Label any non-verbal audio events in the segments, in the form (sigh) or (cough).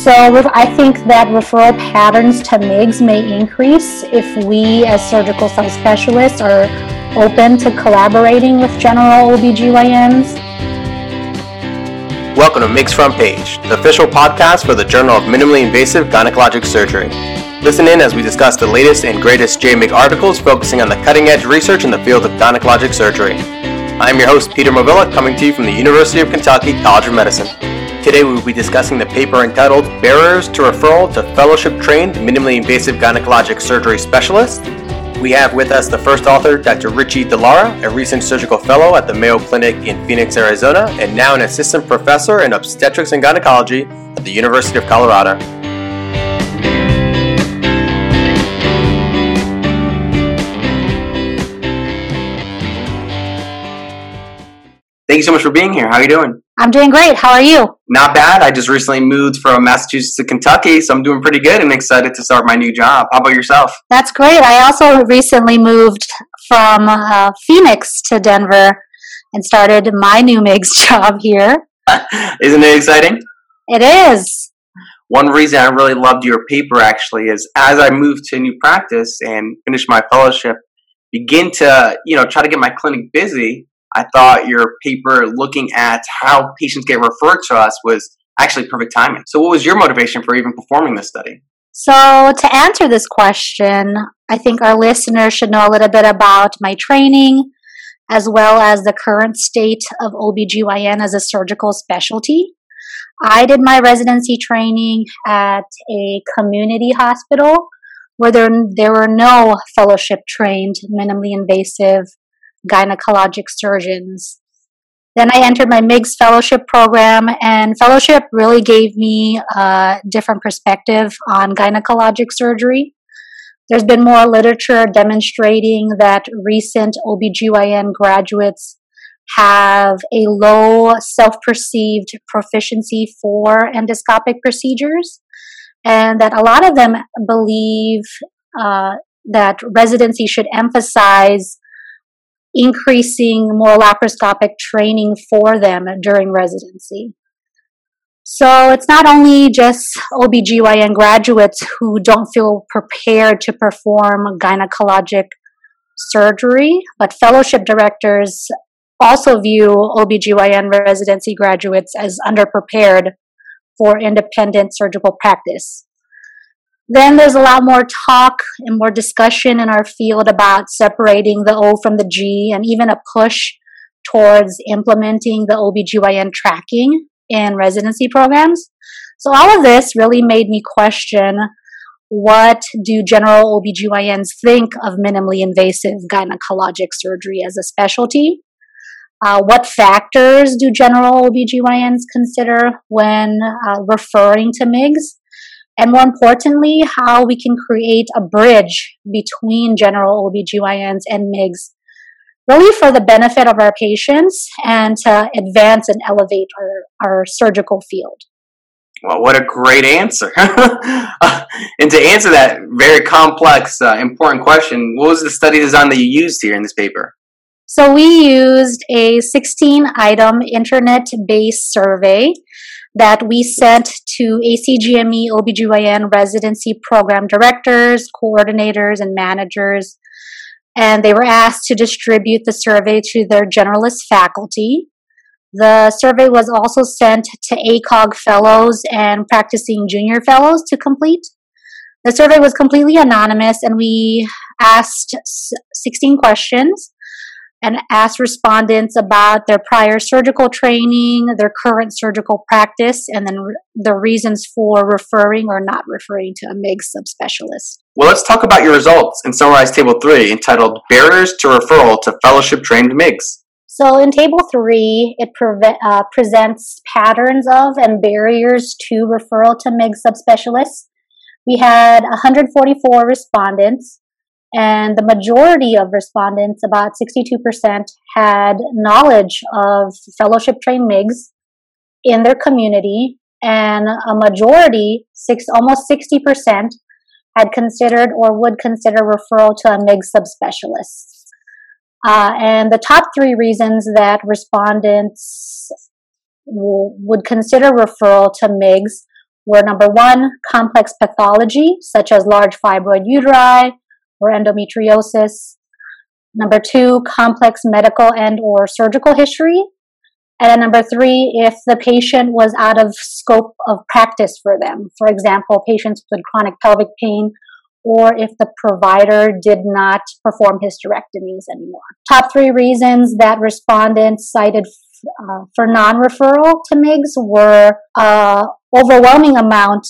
So I think that referral patterns to MIGS may increase if we as surgical subspecialists are open to collaborating with general OBGYNs. Welcome to MIGS Front Page, the official podcast for the Journal of Minimally Invasive Gynecologic Surgery. Listen in as we discuss the latest and greatest JMIG articles focusing on the cutting edge research in the field of gynecologic surgery. I am your host, Peter Movilla, coming to you from the University of Kentucky College of Medicine. Today we will be discussing the paper entitled Barriers to Referral to Fellowship Trained Minimally Invasive Gynecologic Surgery Specialist. We have with us the first author, Dr. Richie DeLara, a recent surgical fellow at the Mayo Clinic in Phoenix, Arizona, and now an assistant professor in obstetrics and gynecology at the University of Colorado. Thank you so much for being here. How are you doing? I'm doing great. How are you? Not bad. I just recently moved from Massachusetts to Kentucky, so I'm doing pretty good and excited to start my new job. How about yourself? That's great. I also recently moved from uh, Phoenix to Denver and started my new MIGS (laughs) job here. (laughs) Isn't it exciting? It is. One reason I really loved your paper actually is as I moved to new practice and finished my fellowship, begin to, you know, try to get my clinic busy, I thought your paper looking at how patients get referred to us was actually perfect timing. So, what was your motivation for even performing this study? So, to answer this question, I think our listeners should know a little bit about my training as well as the current state of OBGYN as a surgical specialty. I did my residency training at a community hospital where there, there were no fellowship trained, minimally invasive gynecologic surgeons. Then I entered my MIGS fellowship program, and fellowship really gave me a different perspective on gynecologic surgery. There's been more literature demonstrating that recent OBGYN graduates have a low self perceived proficiency for endoscopic procedures, and that a lot of them believe uh, that residency should emphasize increasing more laparoscopic training for them during residency. So it's not only just OBGYN graduates who don't feel prepared to perform gynecologic surgery, but fellowship directors also view OBGYN residency graduates as underprepared for independent surgical practice. Then there's a lot more talk and more discussion in our field about separating the O from the G and even a push towards implementing the OBGYN tracking in residency programs. So all of this really made me question what do general OBGYNs think of minimally invasive gynecologic surgery as a specialty? Uh, what factors do general OBGYNs consider when uh, referring to MIGS? And more importantly, how we can create a bridge between general OBGYNs and MIGS, really for the benefit of our patients and to advance and elevate our, our surgical field. Well, what a great answer. (laughs) and to answer that very complex, uh, important question, what was the study design that you used here in this paper? So, we used a 16 item internet based survey that we sent to ACGME OBGYN residency program directors, coordinators, and managers. And they were asked to distribute the survey to their generalist faculty. The survey was also sent to ACOG fellows and practicing junior fellows to complete. The survey was completely anonymous, and we asked 16 questions and asked respondents about their prior surgical training, their current surgical practice, and then re- the reasons for referring or not referring to a MIGS subspecialist. Well, let's talk about your results and summarize Table 3 entitled Barriers to Referral to Fellowship Trained MIGS. So, in Table 3, it pre- uh, presents patterns of and barriers to referral to MIGS subspecialists. We had 144 respondents and the majority of respondents, about 62%, had knowledge of fellowship trained MIGs in their community, and a majority, six, almost 60%, had considered or would consider referral to a MIG subspecialist. Uh, and the top three reasons that respondents w- would consider referral to MIGs were number one, complex pathology, such as large fibroid uteri or endometriosis. Number two, complex medical and or surgical history. And then number three, if the patient was out of scope of practice for them. For example, patients with chronic pelvic pain or if the provider did not perform hysterectomies anymore. Top three reasons that respondents cited uh, for non-referral to MIGS were uh, overwhelming amount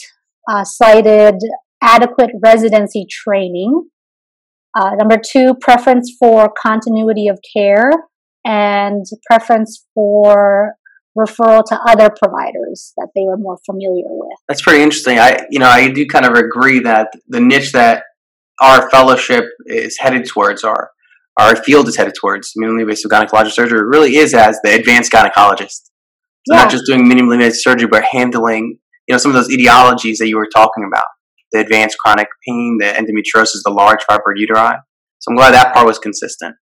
uh, cited adequate residency training. Uh, number two, preference for continuity of care and preference for referral to other providers that they were more familiar with. That's pretty interesting. I, you know, I do kind of agree that the niche that our fellowship is headed towards, our our field is headed towards, minimally invasive gynecologic surgery, really is as the advanced gynecologist. So yeah. not just doing minimally invasive surgery, but handling, you know, some of those etiologies that you were talking about, the advanced chronic pain, the endometriosis, the large fibroid uteri. So I'm glad that part was consistent.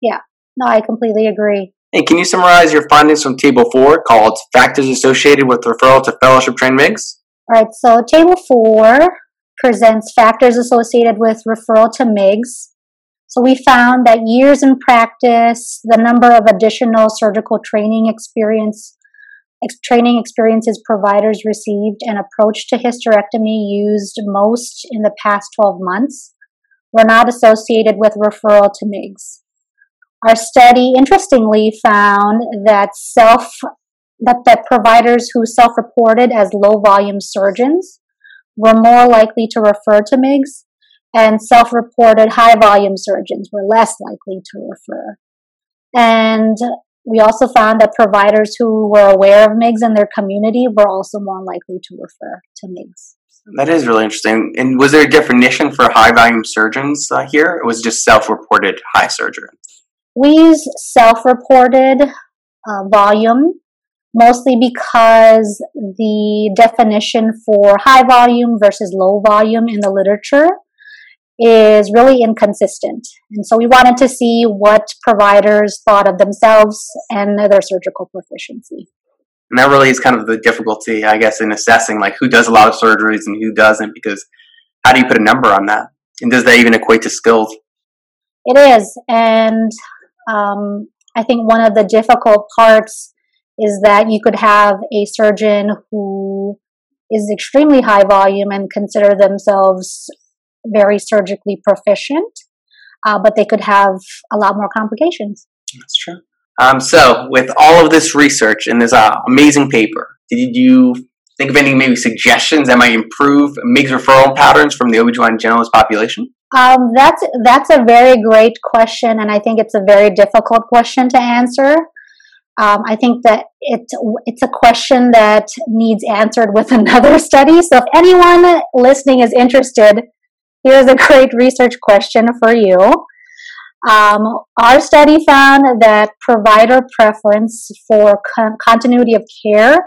Yeah, no, I completely agree. And can you summarize your findings from Table 4 called Factors Associated with Referral to Fellowship Trained MIGS? All right, so Table 4 presents factors associated with referral to MIGS. So we found that years in practice, the number of additional surgical training experience ex- training experiences providers received and approach to hysterectomy used most in the past 12 months were not associated with referral to MIGS. Our study interestingly found that self that, that providers who self-reported as low volume surgeons were more likely to refer to MIGS and self-reported high volume surgeons were less likely to refer. And we also found that providers who were aware of MIGS in their community were also more likely to refer to MIGS. That is really interesting. And was there a definition for high volume surgeons uh, here? It was just self reported high surgeons? We use self-reported uh, volume mostly because the definition for high volume versus low volume in the literature is really inconsistent. And so we wanted to see what providers thought of themselves and their surgical proficiency. And that really is kind of the difficulty, I guess, in assessing like who does a lot of surgeries and who doesn't, because how do you put a number on that? And does that even equate to skills? It is. And um, I think one of the difficult parts is that you could have a surgeon who is extremely high volume and consider themselves very surgically proficient, uh, but they could have a lot more complications. That's true. Um, so, with all of this research and this uh, amazing paper, did you think of any maybe suggestions that might improve MIGS referral patterns from the OBGYN generalist population? Um, that's that's a very great question, and I think it's a very difficult question to answer. Um, I think that it it's a question that needs answered with (laughs) another study. So if anyone listening is interested, here's a great research question for you. Um, our study found that provider preference for con- continuity of care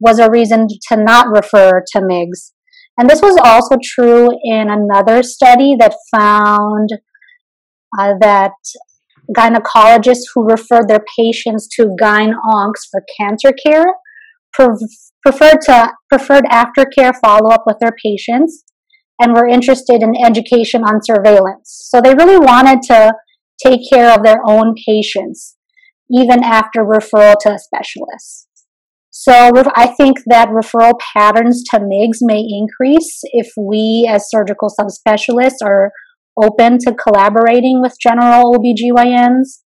was a reason to not refer to MIGS. And this was also true in another study that found uh, that gynecologists who referred their patients to gyne-oncs for cancer care preferred to preferred aftercare follow-up with their patients and were interested in education on surveillance. So they really wanted to take care of their own patients even after referral to a specialist. So I think that referral patterns to MIGS may increase if we as surgical subspecialists are open to collaborating with general OBGYNs.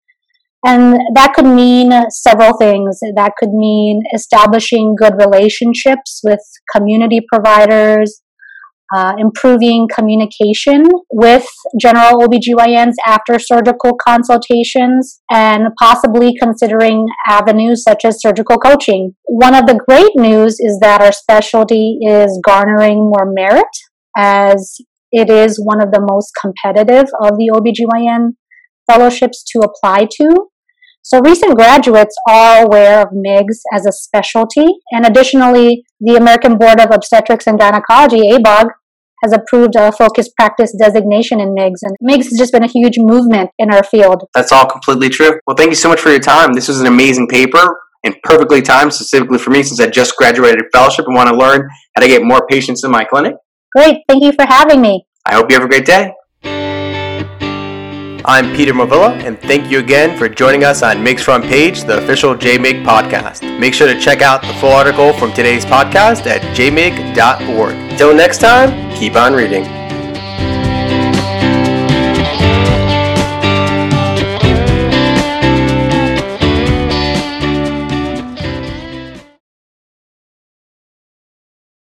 And that could mean several things. That could mean establishing good relationships with community providers, uh, improving communication with general OBGYNs after surgical consultations, and possibly considering avenues such as surgical coaching. One of the great news is that our specialty is garnering more merit as it is one of the most competitive of the OBGYN fellowships to apply to. So recent graduates are aware of MIGS as a specialty, and additionally, the American Board of Obstetrics and Gynecology, ABOG, has approved a focused practice designation in MIGS, and MIGS has just been a huge movement in our field. That's all completely true. Well, thank you so much for your time. This was an amazing paper, and perfectly timed specifically for me since I just graduated fellowship and want to learn how to get more patients in my clinic. Great. Thank you for having me. I hope you have a great day. I'm Peter Movilla, and thank you again for joining us on MIGS Front Page, the official JMIG podcast. Make sure to check out the full article from today's podcast at jmig.org. Till next time, keep on reading.